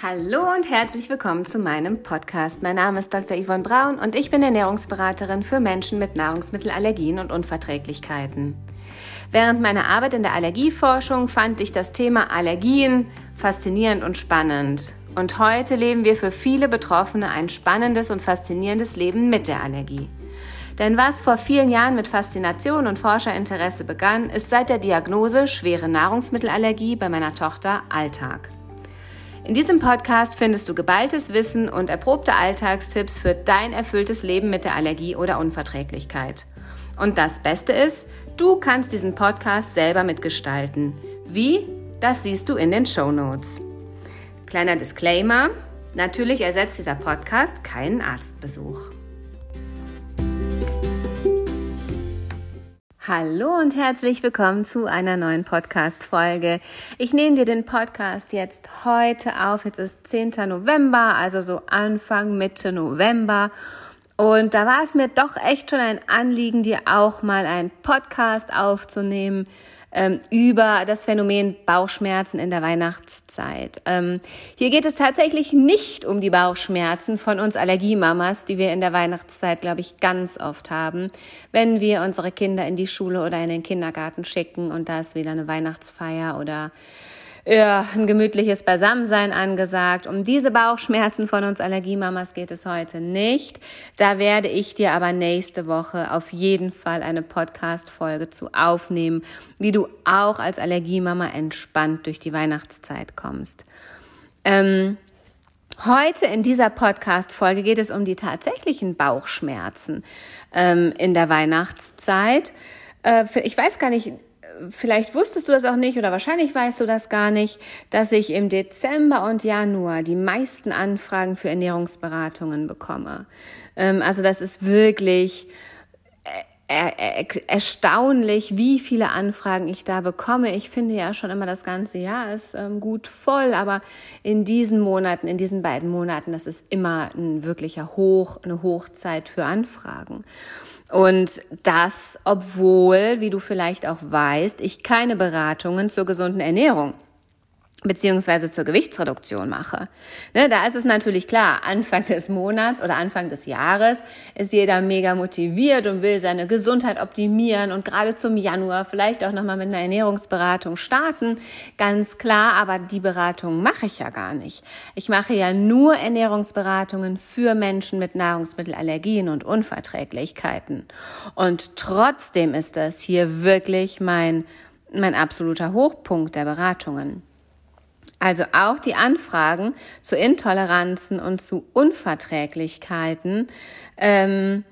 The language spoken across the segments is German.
Hallo und herzlich willkommen zu meinem Podcast. Mein Name ist Dr. Yvonne Braun und ich bin Ernährungsberaterin für Menschen mit Nahrungsmittelallergien und Unverträglichkeiten. Während meiner Arbeit in der Allergieforschung fand ich das Thema Allergien faszinierend und spannend. Und heute leben wir für viele Betroffene ein spannendes und faszinierendes Leben mit der Allergie. Denn was vor vielen Jahren mit Faszination und Forscherinteresse begann, ist seit der Diagnose schwere Nahrungsmittelallergie bei meiner Tochter Alltag. In diesem Podcast findest du geballtes Wissen und erprobte Alltagstipps für dein erfülltes Leben mit der Allergie oder Unverträglichkeit. Und das Beste ist, du kannst diesen Podcast selber mitgestalten. Wie? Das siehst du in den Show Notes. Kleiner Disclaimer: Natürlich ersetzt dieser Podcast keinen Arztbesuch. Hallo und herzlich willkommen zu einer neuen Podcast-Folge. Ich nehme dir den Podcast jetzt heute auf. Jetzt ist 10. November, also so Anfang, Mitte November. Und da war es mir doch echt schon ein Anliegen, dir auch mal einen Podcast aufzunehmen ähm, über das Phänomen Bauchschmerzen in der Weihnachtszeit. Ähm, hier geht es tatsächlich nicht um die Bauchschmerzen von uns Allergiemamas, die wir in der Weihnachtszeit, glaube ich, ganz oft haben, wenn wir unsere Kinder in die Schule oder in den Kindergarten schicken und da ist wieder eine Weihnachtsfeier oder ja, ein gemütliches Beisammensein angesagt. Um diese Bauchschmerzen von uns Allergiemamas geht es heute nicht. Da werde ich dir aber nächste Woche auf jeden Fall eine Podcast-Folge zu aufnehmen, wie du auch als Allergiemama entspannt durch die Weihnachtszeit kommst. Ähm, Heute in dieser Podcast-Folge geht es um die tatsächlichen Bauchschmerzen ähm, in der Weihnachtszeit. Äh, ich weiß gar nicht, vielleicht wusstest du das auch nicht oder wahrscheinlich weißt du das gar nicht, dass ich im Dezember und Januar die meisten Anfragen für Ernährungsberatungen bekomme. Ähm, also das ist wirklich äh, erstaunlich, wie viele Anfragen ich da bekomme. Ich finde ja schon immer, das ganze Jahr ist ähm, gut voll, aber in diesen Monaten, in diesen beiden Monaten, das ist immer ein wirklicher Hoch, eine Hochzeit für Anfragen. Und das, obwohl, wie du vielleicht auch weißt, ich keine Beratungen zur gesunden Ernährung beziehungsweise zur Gewichtsreduktion mache. Ne, da ist es natürlich klar, Anfang des Monats oder Anfang des Jahres ist jeder mega motiviert und will seine Gesundheit optimieren und gerade zum Januar vielleicht auch nochmal mit einer Ernährungsberatung starten. Ganz klar, aber die Beratung mache ich ja gar nicht. Ich mache ja nur Ernährungsberatungen für Menschen mit Nahrungsmittelallergien und Unverträglichkeiten. Und trotzdem ist das hier wirklich mein, mein absoluter Hochpunkt der Beratungen. Also auch die Anfragen zu Intoleranzen und zu Unverträglichkeiten ähm,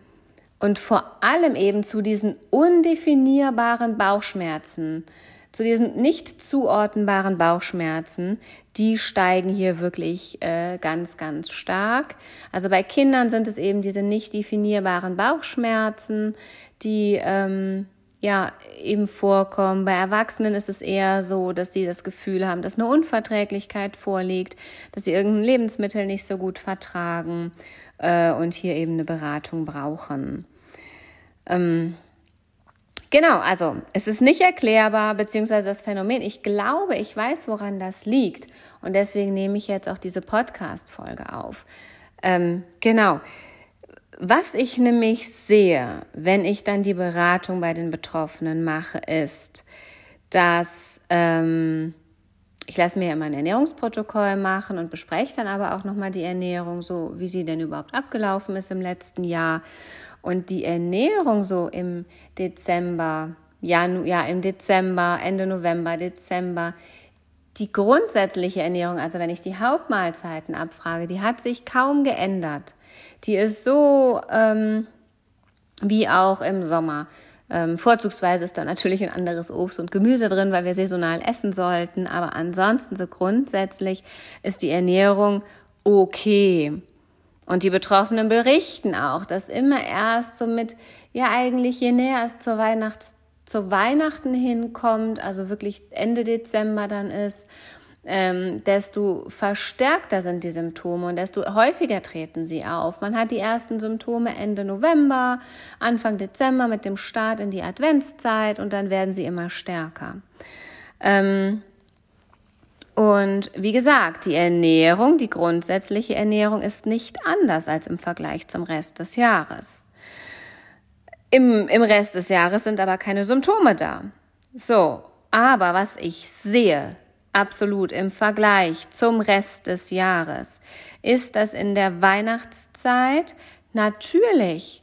und vor allem eben zu diesen undefinierbaren Bauchschmerzen, zu diesen nicht zuordnenbaren Bauchschmerzen, die steigen hier wirklich äh, ganz, ganz stark. Also bei Kindern sind es eben diese nicht definierbaren Bauchschmerzen, die ähm, ja eben vorkommen. Bei Erwachsenen ist es eher so, dass sie das Gefühl haben, dass eine Unverträglichkeit vorliegt, dass sie irgendein Lebensmittel nicht so gut vertragen äh, und hier eben eine Beratung brauchen. Ähm, genau, also es ist nicht erklärbar, beziehungsweise das Phänomen, ich glaube, ich weiß, woran das liegt. Und deswegen nehme ich jetzt auch diese Podcast-Folge auf. Ähm, genau. Was ich nämlich sehe, wenn ich dann die Beratung bei den Betroffenen mache, ist, dass ähm, ich lasse mir immer ein Ernährungsprotokoll machen und bespreche dann aber auch nochmal die Ernährung, so wie sie denn überhaupt abgelaufen ist im letzten Jahr. Und die Ernährung so im Dezember, Janu ja, im Dezember, Ende November, Dezember, die grundsätzliche Ernährung, also wenn ich die Hauptmahlzeiten abfrage, die hat sich kaum geändert. Die ist so ähm, wie auch im Sommer. Ähm, vorzugsweise ist da natürlich ein anderes Obst und Gemüse drin, weil wir saisonal essen sollten. Aber ansonsten so grundsätzlich ist die Ernährung okay. Und die Betroffenen berichten auch, dass immer erst so mit, ja eigentlich je näher es zur Weihnachts, zur Weihnachten hinkommt, also wirklich Ende Dezember dann ist ähm, desto verstärkter sind die Symptome und desto häufiger treten sie auf. Man hat die ersten Symptome Ende November, Anfang Dezember mit dem Start in die Adventszeit und dann werden sie immer stärker. Ähm, Und wie gesagt, die Ernährung, die grundsätzliche Ernährung ist nicht anders als im Vergleich zum Rest des Jahres. Im, im Rest des Jahres sind aber keine Symptome da. So, aber was ich sehe, absolut im Vergleich zum Rest des Jahres, ist, dass in der Weihnachtszeit natürlich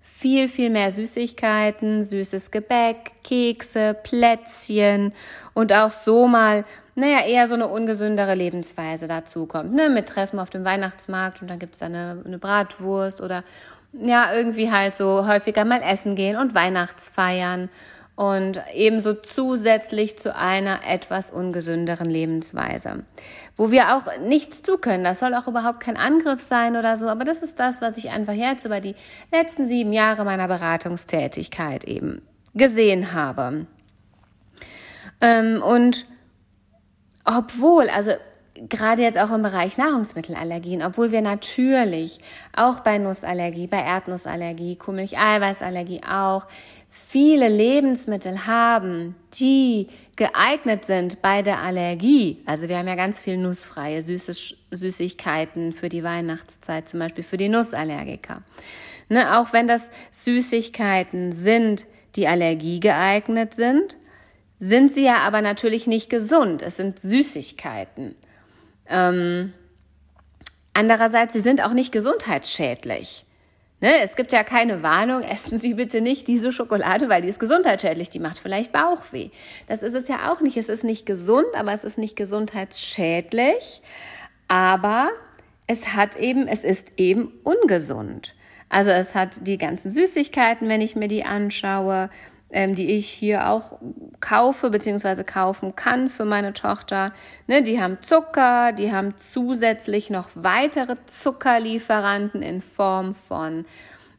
viel, viel mehr Süßigkeiten, süßes Gebäck, Kekse, Plätzchen und auch so mal, naja, eher so eine ungesündere Lebensweise dazu kommt. Ne? Mit Treffen auf dem Weihnachtsmarkt und dann gibt's da eine, eine Bratwurst oder ja, irgendwie halt so häufiger mal essen gehen und Weihnachtsfeiern und ebenso zusätzlich zu einer etwas ungesünderen Lebensweise, wo wir auch nichts zu können. Das soll auch überhaupt kein Angriff sein oder so, aber das ist das, was ich einfach jetzt über die letzten sieben Jahre meiner Beratungstätigkeit eben gesehen habe. Ähm, und obwohl, also gerade jetzt auch im Bereich Nahrungsmittelallergien, obwohl wir natürlich auch bei Nussallergie, bei Erdnussallergie, Kuhmilch-Eiweißallergie auch viele Lebensmittel haben, die geeignet sind bei der Allergie. Also wir haben ja ganz viel nussfreie Süßes, Süßigkeiten für die Weihnachtszeit, zum Beispiel für die Nussallergiker. Ne, auch wenn das Süßigkeiten sind, die Allergie geeignet sind, sind sie ja aber natürlich nicht gesund. Es sind Süßigkeiten. Ähm, andererseits, sie sind auch nicht gesundheitsschädlich. Ne, es gibt ja keine Warnung, essen Sie bitte nicht diese Schokolade, weil die ist gesundheitsschädlich, die macht vielleicht Bauchweh. Das ist es ja auch nicht. Es ist nicht gesund, aber es ist nicht gesundheitsschädlich. Aber es hat eben, es ist eben ungesund. Also es hat die ganzen Süßigkeiten, wenn ich mir die anschaue ähm, die ich hier auch kaufe bzw. kaufen kann für meine Tochter. Ne, die haben Zucker, die haben zusätzlich noch weitere Zuckerlieferanten in Form von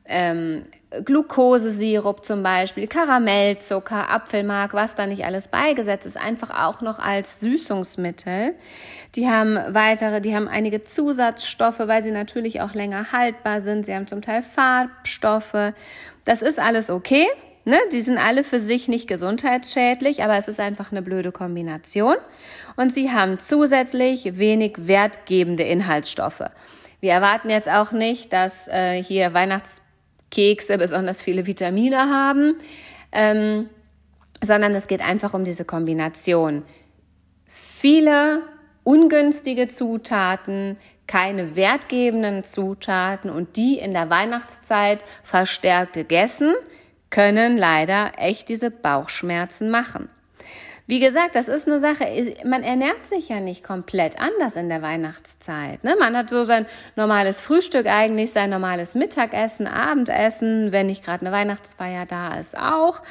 ähm, Glukosesirup zum Beispiel, Karamellzucker, Apfelmark, was da nicht alles beigesetzt ist, einfach auch noch als Süßungsmittel. Die haben weitere, die haben einige Zusatzstoffe, weil sie natürlich auch länger haltbar sind. Sie haben zum Teil Farbstoffe. Das ist alles okay. Ne? Die sind alle für sich nicht gesundheitsschädlich, aber es ist einfach eine blöde Kombination. Und sie haben zusätzlich wenig wertgebende Inhaltsstoffe. Wir erwarten jetzt auch nicht, dass äh, hier Weihnachtskekse besonders viele Vitamine haben, ähm, sondern es geht einfach um diese Kombination. Viele ungünstige Zutaten, keine wertgebenden Zutaten und die in der Weihnachtszeit verstärkt gegessen können leider echt diese Bauchschmerzen machen. Wie gesagt, das ist eine Sache, man ernährt sich ja nicht komplett anders in der Weihnachtszeit. Ne? Man hat so sein normales Frühstück eigentlich, sein normales Mittagessen, Abendessen, wenn nicht gerade eine Weihnachtsfeier da ist, auch.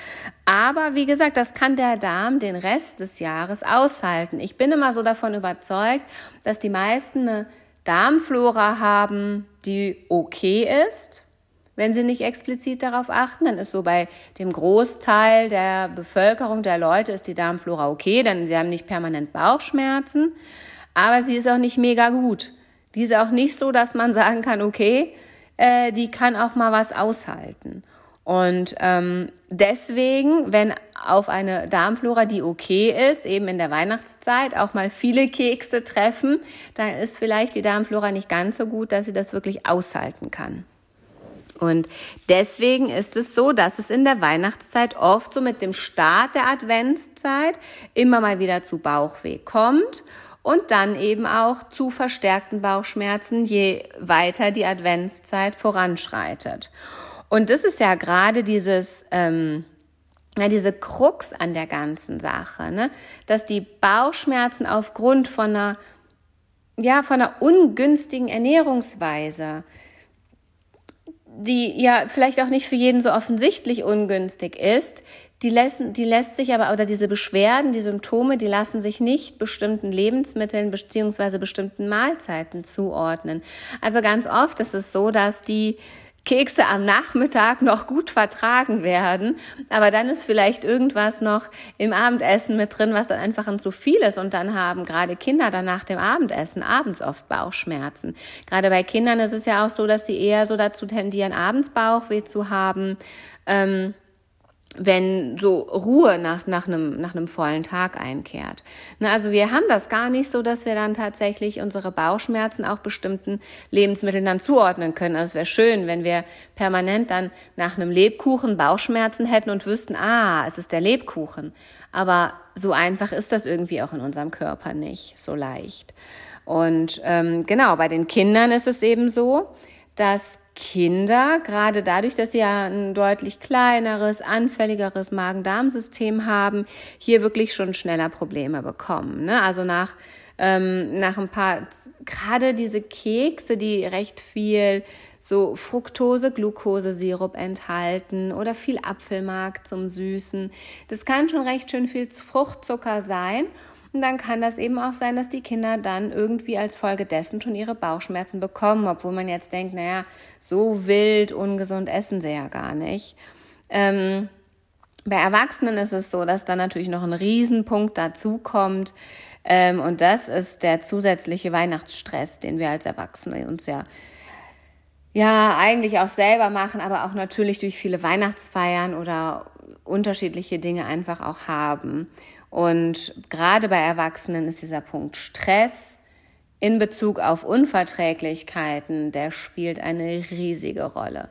Aber wie gesagt, das kann der Darm den Rest des Jahres aushalten. Ich bin immer so davon überzeugt, dass die meisten eine Darmflora haben, die okay ist, wenn sie nicht explizit darauf achten. Dann ist so bei dem Großteil der Bevölkerung, der Leute, ist die Darmflora okay, denn sie haben nicht permanent Bauchschmerzen. Aber sie ist auch nicht mega gut. Die ist auch nicht so, dass man sagen kann, okay, äh, die kann auch mal was aushalten. Und ähm, deswegen, wenn auf eine Darmflora, die okay ist, eben in der Weihnachtszeit auch mal viele Kekse treffen, dann ist vielleicht die Darmflora nicht ganz so gut, dass sie das wirklich aushalten kann. Und deswegen ist es so, dass es in der Weihnachtszeit oft so mit dem Start der Adventszeit immer mal wieder zu Bauchweh kommt und dann eben auch zu verstärkten Bauchschmerzen, je weiter die Adventszeit voranschreitet. Und das ist ja gerade dieses, ähm, ja, diese Krux an der ganzen Sache, ne? dass die Bauchschmerzen aufgrund von einer, ja, von einer ungünstigen Ernährungsweise die ja vielleicht auch nicht für jeden so offensichtlich ungünstig ist, die lassen, die lässt sich aber, oder diese Beschwerden, die Symptome, die lassen sich nicht bestimmten Lebensmitteln beziehungsweise bestimmten Mahlzeiten zuordnen. Also ganz oft ist es so, dass die Kekse am Nachmittag noch gut vertragen werden, aber dann ist vielleicht irgendwas noch im Abendessen mit drin, was dann einfach ein zu viel ist und dann haben gerade Kinder dann nach dem Abendessen abends oft Bauchschmerzen. Gerade bei Kindern ist es ja auch so, dass sie eher so dazu tendieren, abends Bauchweh zu haben. Ähm, wenn so Ruhe nach, nach, einem, nach einem vollen Tag einkehrt. Na, also wir haben das gar nicht so, dass wir dann tatsächlich unsere Bauchschmerzen auch bestimmten Lebensmitteln dann zuordnen können. Also es wäre schön, wenn wir permanent dann nach einem Lebkuchen Bauchschmerzen hätten und wüssten, ah, es ist der Lebkuchen. Aber so einfach ist das irgendwie auch in unserem Körper nicht, so leicht. Und ähm, genau, bei den Kindern ist es eben so, dass Kinder, gerade dadurch, dass sie ja ein deutlich kleineres, anfälligeres Magen-Darm-System haben, hier wirklich schon schneller Probleme bekommen. Ne? Also nach, ähm, nach ein paar, gerade diese Kekse, die recht viel so Fructose, Glucose, Sirup enthalten oder viel Apfelmark zum Süßen. Das kann schon recht schön viel Fruchtzucker sein. Und dann kann das eben auch sein, dass die Kinder dann irgendwie als Folge dessen schon ihre Bauchschmerzen bekommen, obwohl man jetzt denkt, naja, so wild, ungesund essen sie ja gar nicht. Ähm, bei Erwachsenen ist es so, dass da natürlich noch ein Riesenpunkt dazu kommt. Ähm, und das ist der zusätzliche Weihnachtsstress, den wir als Erwachsene uns ja ja eigentlich auch selber machen, aber auch natürlich durch viele Weihnachtsfeiern oder unterschiedliche Dinge einfach auch haben. Und gerade bei Erwachsenen ist dieser Punkt Stress in Bezug auf Unverträglichkeiten, der spielt eine riesige Rolle.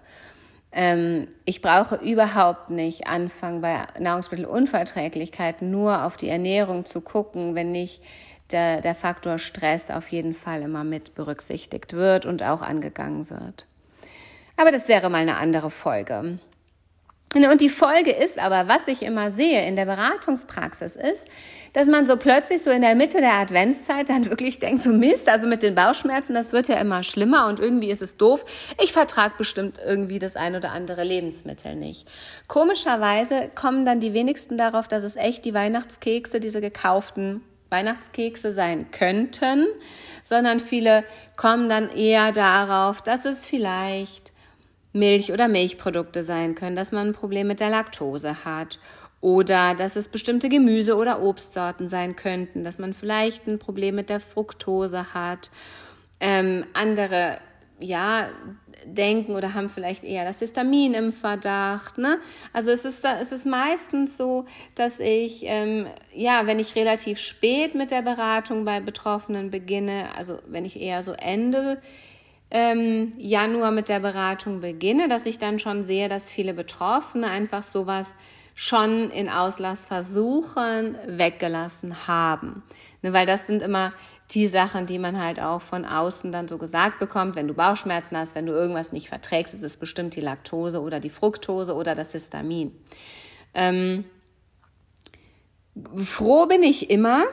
Ähm, ich brauche überhaupt nicht anfangen, bei Nahrungsmittelunverträglichkeiten nur auf die Ernährung zu gucken, wenn nicht der, der Faktor Stress auf jeden Fall immer mit berücksichtigt wird und auch angegangen wird. Aber das wäre mal eine andere Folge. Und die Folge ist aber, was ich immer sehe in der Beratungspraxis ist, dass man so plötzlich so in der Mitte der Adventszeit dann wirklich denkt, so Mist, also mit den Bauchschmerzen, das wird ja immer schlimmer und irgendwie ist es doof. Ich vertrag bestimmt irgendwie das ein oder andere Lebensmittel nicht. Komischerweise kommen dann die wenigsten darauf, dass es echt die Weihnachtskekse, diese gekauften Weihnachtskekse sein könnten, sondern viele kommen dann eher darauf, dass es vielleicht Milch oder Milchprodukte sein können, dass man ein Problem mit der Laktose hat oder dass es bestimmte Gemüse- oder Obstsorten sein könnten, dass man vielleicht ein Problem mit der Fructose hat. Ähm, andere, ja, denken oder haben vielleicht eher das Histamin im Verdacht. Ne? Also es ist, es ist meistens so, dass ich, ähm, ja, wenn ich relativ spät mit der Beratung bei Betroffenen beginne, also wenn ich eher so Ende ähm, Januar mit der Beratung beginne, dass ich dann schon sehe, dass viele Betroffene einfach sowas schon in Auslassversuchen weggelassen haben. Ne, weil das sind immer die Sachen, die man halt auch von außen dann so gesagt bekommt. Wenn du Bauchschmerzen hast, wenn du irgendwas nicht verträgst, ist es bestimmt die Laktose oder die Fructose oder das Histamin. Ähm, froh bin ich immer,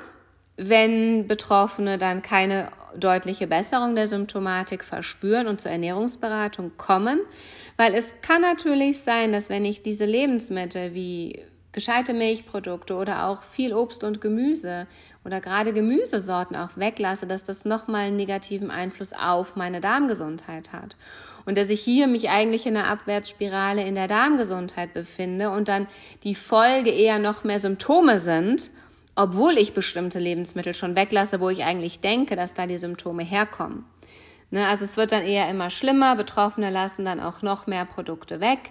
wenn Betroffene dann keine deutliche Besserung der Symptomatik verspüren und zur Ernährungsberatung kommen, weil es kann natürlich sein, dass wenn ich diese Lebensmittel wie gescheite Milchprodukte oder auch viel Obst und Gemüse oder gerade Gemüsesorten auch weglasse, dass das nochmal einen negativen Einfluss auf meine Darmgesundheit hat. Und dass ich hier mich eigentlich in einer Abwärtsspirale in der Darmgesundheit befinde und dann die Folge eher noch mehr Symptome sind obwohl ich bestimmte Lebensmittel schon weglasse, wo ich eigentlich denke, dass da die Symptome herkommen. Ne, also es wird dann eher immer schlimmer, Betroffene lassen dann auch noch mehr Produkte weg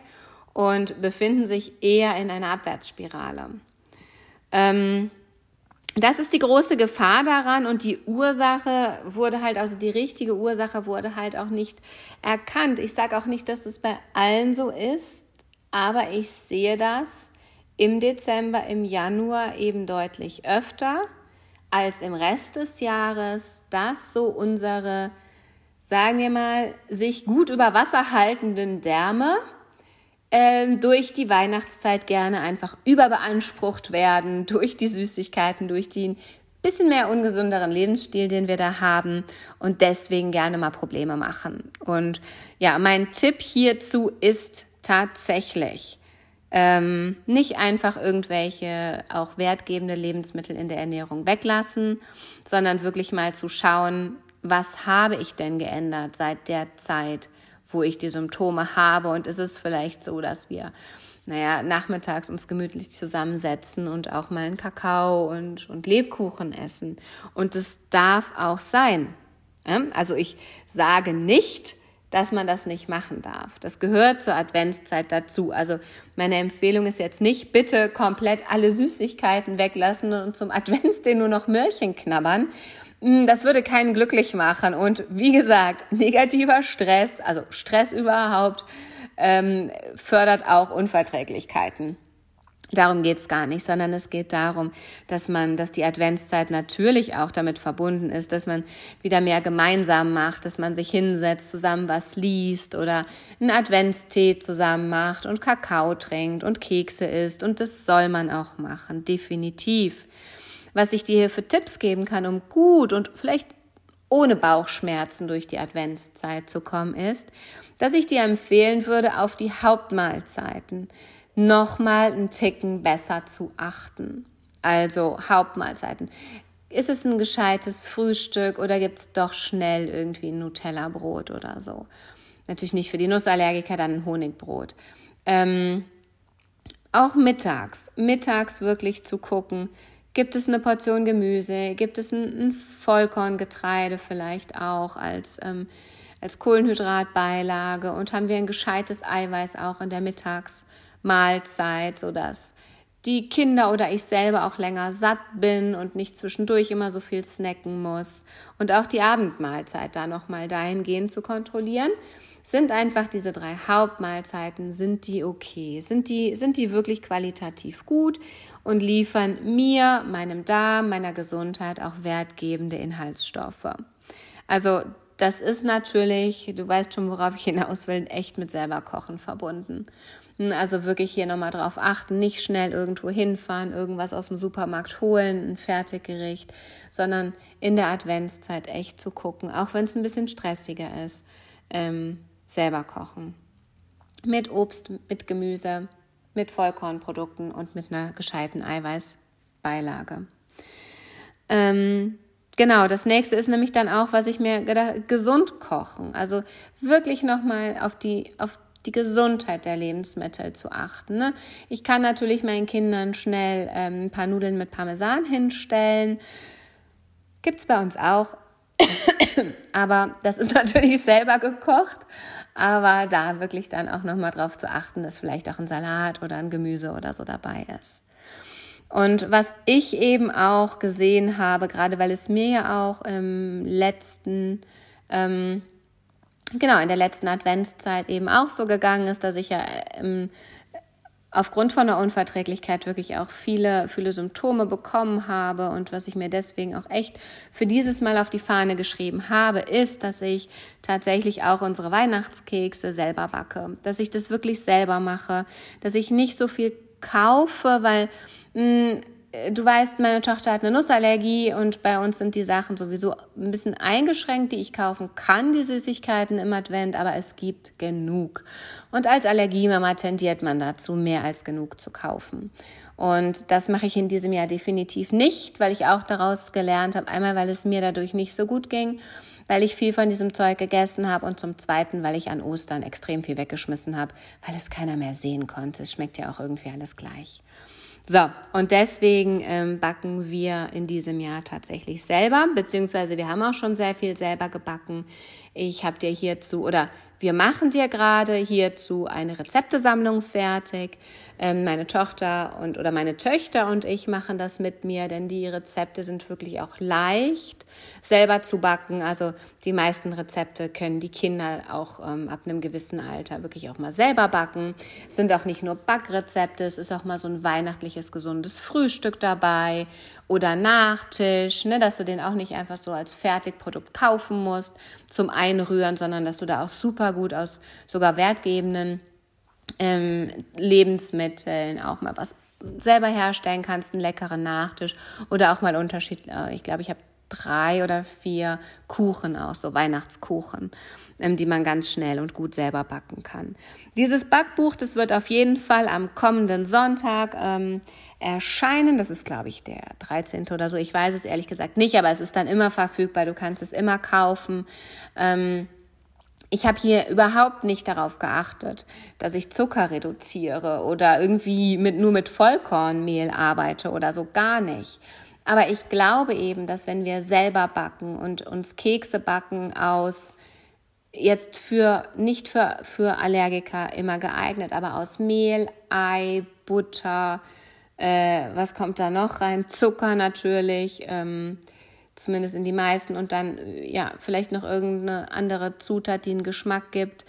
und befinden sich eher in einer Abwärtsspirale. Ähm, das ist die große Gefahr daran und die Ursache wurde halt, also die richtige Ursache wurde halt auch nicht erkannt. Ich sage auch nicht, dass das bei allen so ist, aber ich sehe das im Dezember, im Januar eben deutlich öfter als im Rest des Jahres, dass so unsere, sagen wir mal, sich gut über Wasser haltenden Därme äh, durch die Weihnachtszeit gerne einfach überbeansprucht werden, durch die Süßigkeiten, durch den bisschen mehr ungesünderen Lebensstil, den wir da haben und deswegen gerne mal Probleme machen. Und ja, mein Tipp hierzu ist tatsächlich, ähm, nicht einfach irgendwelche auch wertgebende Lebensmittel in der Ernährung weglassen, sondern wirklich mal zu schauen, was habe ich denn geändert seit der Zeit, wo ich die Symptome habe und ist es vielleicht so, dass wir naja, nachmittags uns gemütlich zusammensetzen und auch mal einen Kakao und, und Lebkuchen essen. Und es darf auch sein. Also ich sage nicht, dass man das nicht machen darf. Das gehört zur Adventszeit dazu. Also meine Empfehlung ist jetzt nicht, bitte komplett alle Süßigkeiten weglassen und zum Adventsding nur noch Möhrchen knabbern. Hm, das würde keinen glücklich machen. Und wie gesagt, negativer Stress, also Stress überhaupt, ähm, fördert auch Unverträglichkeiten. Darum geht's gar nicht, sondern es geht darum, dass man, dass die Adventszeit natürlich auch damit verbunden ist, dass man wieder mehr gemeinsam macht, dass man sich hinsetzt, zusammen was liest oder einen Adventstee zusammen macht und Kakao trinkt und Kekse isst und das soll man auch machen, definitiv. Was ich dir hier für Tipps geben kann, um gut und vielleicht ohne Bauchschmerzen durch die Adventszeit zu kommen, ist, dass ich dir empfehlen würde, auf die Hauptmahlzeiten nochmal einen Ticken besser zu achten. Also Hauptmahlzeiten. Ist es ein gescheites Frühstück oder gibt es doch schnell irgendwie ein Nutella-Brot oder so? Natürlich nicht für die Nussallergiker, dann ein Honigbrot. Ähm, auch mittags, mittags wirklich zu gucken, gibt es eine Portion Gemüse, gibt es ein, ein Vollkorngetreide vielleicht auch als, ähm, als Kohlenhydratbeilage und haben wir ein gescheites Eiweiß auch in der Mittags- Mahlzeit, sodass die Kinder oder ich selber auch länger satt bin und nicht zwischendurch immer so viel snacken muss. Und auch die Abendmahlzeit da nochmal dahingehend zu kontrollieren. Sind einfach diese drei Hauptmahlzeiten, sind die okay? Sind die, sind die wirklich qualitativ gut und liefern mir, meinem Darm, meiner Gesundheit auch wertgebende Inhaltsstoffe? Also das ist natürlich, du weißt schon, worauf ich hinaus will, echt mit selber kochen verbunden. Also wirklich hier nochmal drauf achten, nicht schnell irgendwo hinfahren, irgendwas aus dem Supermarkt holen, ein Fertiggericht, sondern in der Adventszeit echt zu gucken, auch wenn es ein bisschen stressiger ist, ähm, selber kochen. Mit Obst, mit Gemüse, mit Vollkornprodukten und mit einer gescheiten Eiweißbeilage. Ähm, Genau, das nächste ist nämlich dann auch, was ich mir gedacht, gesund kochen. Also wirklich nochmal auf die, auf die Gesundheit der Lebensmittel zu achten. Ne? Ich kann natürlich meinen Kindern schnell ähm, ein paar Nudeln mit Parmesan hinstellen. Gibt's bei uns auch. Aber das ist natürlich selber gekocht. Aber da wirklich dann auch nochmal drauf zu achten, dass vielleicht auch ein Salat oder ein Gemüse oder so dabei ist. Und was ich eben auch gesehen habe, gerade weil es mir ja auch im letzten ähm, genau in der letzten Adventszeit eben auch so gegangen ist, dass ich ja ähm, aufgrund von der Unverträglichkeit wirklich auch viele, viele Symptome bekommen habe. Und was ich mir deswegen auch echt für dieses Mal auf die Fahne geschrieben habe, ist, dass ich tatsächlich auch unsere Weihnachtskekse selber backe, dass ich das wirklich selber mache, dass ich nicht so viel kaufe, weil mh, mm, du weißt, meine Tochter hat eine Nussallergie und bei uns sind die Sachen sowieso ein bisschen eingeschränkt, die ich kaufen kann, die Süßigkeiten im Advent, aber es gibt genug. Und als Allergiemama tendiert man dazu, mehr als genug zu kaufen. Und das mache ich in diesem Jahr definitiv nicht, weil ich auch daraus gelernt habe, einmal, weil es mir dadurch nicht so gut ging, weil ich viel von diesem Zeug gegessen habe und zum Zweiten, weil ich an Ostern extrem viel weggeschmissen habe, weil es keiner mehr sehen konnte. Es schmeckt ja auch irgendwie alles gleich. So, und deswegen ähm, backen wir in diesem Jahr tatsächlich selber, beziehungsweise wir haben auch schon sehr viel selber gebacken. Ich habe dir hierzu, oder wir machen dir gerade hierzu eine Rezeptesammlung fertig. Ähm, meine Tochter und oder meine Töchter und ich machen das mit mir, denn die Rezepte sind wirklich auch leicht selber zu backen. Also die meisten Rezepte können die Kinder auch ähm, ab einem gewissen Alter wirklich auch mal selber backen. Es sind auch nicht nur Backrezepte, es ist auch mal so ein weihnachtliches gesundes Frühstück dabei oder Nachtisch, ne, dass du den auch nicht einfach so als Fertigprodukt kaufen musst zum Einrühren, sondern dass du da auch super gut aus sogar wertgebenden ähm, Lebensmitteln auch mal was selber herstellen kannst, einen leckeren Nachtisch oder auch mal Unterschied. Äh, ich glaube, ich habe drei oder vier Kuchen auch, so Weihnachtskuchen, ähm, die man ganz schnell und gut selber backen kann. Dieses Backbuch, das wird auf jeden Fall am kommenden Sonntag ähm, erscheinen. Das ist, glaube ich, der 13. oder so. Ich weiß es ehrlich gesagt nicht, aber es ist dann immer verfügbar. Du kannst es immer kaufen. Ähm, ich habe hier überhaupt nicht darauf geachtet, dass ich Zucker reduziere oder irgendwie mit, nur mit Vollkornmehl arbeite oder so gar nicht. Aber ich glaube eben, dass wenn wir selber backen und uns Kekse backen aus jetzt für, nicht für, für Allergiker immer geeignet, aber aus Mehl, Ei, Butter, äh, was kommt da noch rein? Zucker natürlich, ähm, zumindest in die meisten und dann, ja, vielleicht noch irgendeine andere Zutat, die einen Geschmack gibt.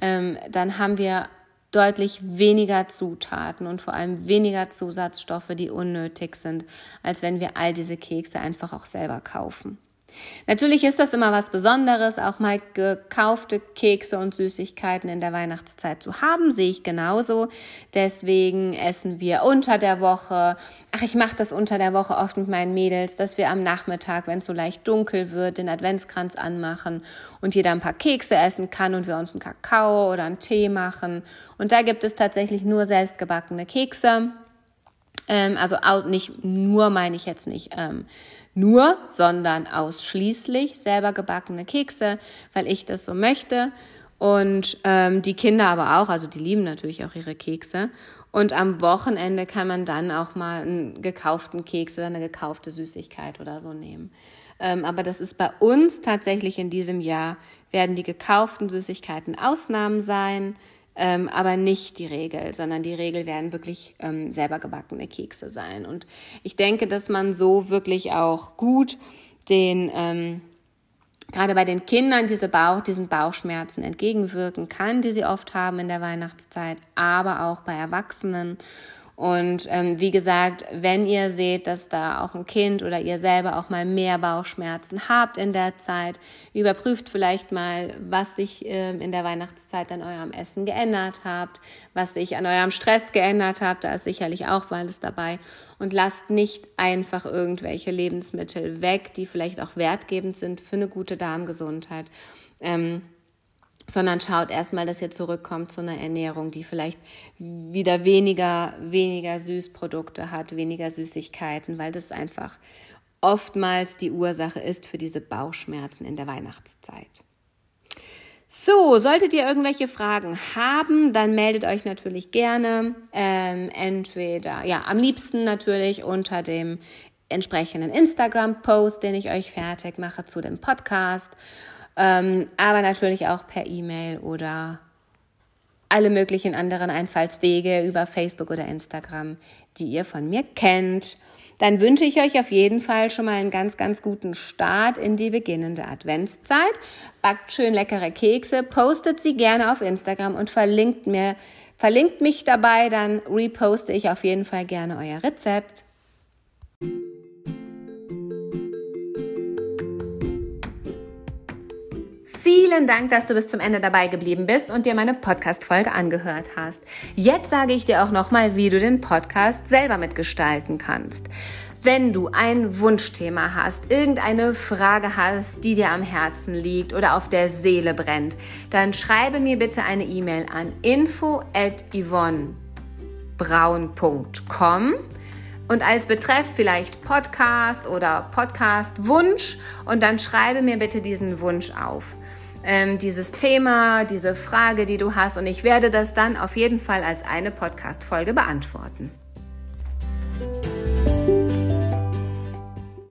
Ähm, dann haben wir deutlich weniger Zutaten und vor allem weniger Zusatzstoffe, die unnötig sind, als wenn wir all diese Kekse einfach auch selber kaufen. Natürlich ist das immer was Besonderes, auch mal gekaufte Kekse und Süßigkeiten in der Weihnachtszeit zu haben, sehe ich genauso. Deswegen essen wir unter der Woche. Ach, ich mache das unter der Woche oft mit meinen Mädels, dass wir am Nachmittag, wenn es so leicht dunkel wird, den Adventskranz anmachen und jeder ein paar Kekse essen kann und wir uns einen Kakao oder einen Tee machen. Und da gibt es tatsächlich nur selbstgebackene Kekse. Ähm, also nicht nur meine ich jetzt nicht. Ähm, nur, sondern ausschließlich selber gebackene Kekse, weil ich das so möchte. Und ähm, die Kinder aber auch, also die lieben natürlich auch ihre Kekse. Und am Wochenende kann man dann auch mal einen gekauften Keks oder eine gekaufte Süßigkeit oder so nehmen. Ähm, aber das ist bei uns tatsächlich in diesem Jahr, werden die gekauften Süßigkeiten Ausnahmen sein ähm, aber nicht die Regel, sondern die Regel werden wirklich ähm, selber gebackene Kekse sein. Und ich denke, dass man so wirklich auch gut den, ähm, gerade bei den Kindern diese Bauch, diesen Bauchschmerzen entgegenwirken kann, die sie oft haben in der Weihnachtszeit, aber auch bei Erwachsenen und ähm, wie gesagt, wenn ihr seht, dass da auch ein Kind oder ihr selber auch mal mehr Bauchschmerzen habt in der Zeit, überprüft vielleicht mal, was sich ähm, in der Weihnachtszeit an eurem Essen geändert habt, was sich an eurem Stress geändert habt. Da ist sicherlich auch beides dabei. Und lasst nicht einfach irgendwelche Lebensmittel weg, die vielleicht auch wertgebend sind für eine gute Darmgesundheit. Ähm, sondern schaut erstmal, dass ihr zurückkommt zu einer Ernährung, die vielleicht wieder weniger, weniger Süßprodukte hat, weniger Süßigkeiten, weil das einfach oftmals die Ursache ist für diese Bauchschmerzen in der Weihnachtszeit. So, solltet ihr irgendwelche Fragen haben, dann meldet euch natürlich gerne. Ähm, entweder, ja, am liebsten natürlich unter dem entsprechenden Instagram-Post, den ich euch fertig mache zu dem Podcast ähm, aber natürlich auch per E-Mail oder alle möglichen anderen Einfallswege über Facebook oder Instagram, die ihr von mir kennt. Dann wünsche ich euch auf jeden Fall schon mal einen ganz, ganz guten Start in die beginnende Adventszeit. Backt schön leckere Kekse, postet sie gerne auf Instagram und verlinkt mir, verlinkt mich dabei, dann reposte ich auf jeden Fall gerne euer Rezept. Vielen Dank, dass du bis zum Ende dabei geblieben bist und dir meine Podcast-Folge angehört hast. Jetzt sage ich dir auch nochmal, wie du den Podcast selber mitgestalten kannst. Wenn du ein Wunschthema hast, irgendeine Frage hast, die dir am Herzen liegt oder auf der Seele brennt, dann schreibe mir bitte eine E-Mail an info at yvonnebraun.com und als Betreff vielleicht Podcast oder Podcast Wunsch und dann schreibe mir bitte diesen Wunsch auf ähm, dieses Thema, diese Frage, die du hast. Und ich werde das dann auf jeden Fall als eine Podcast-Folge beantworten.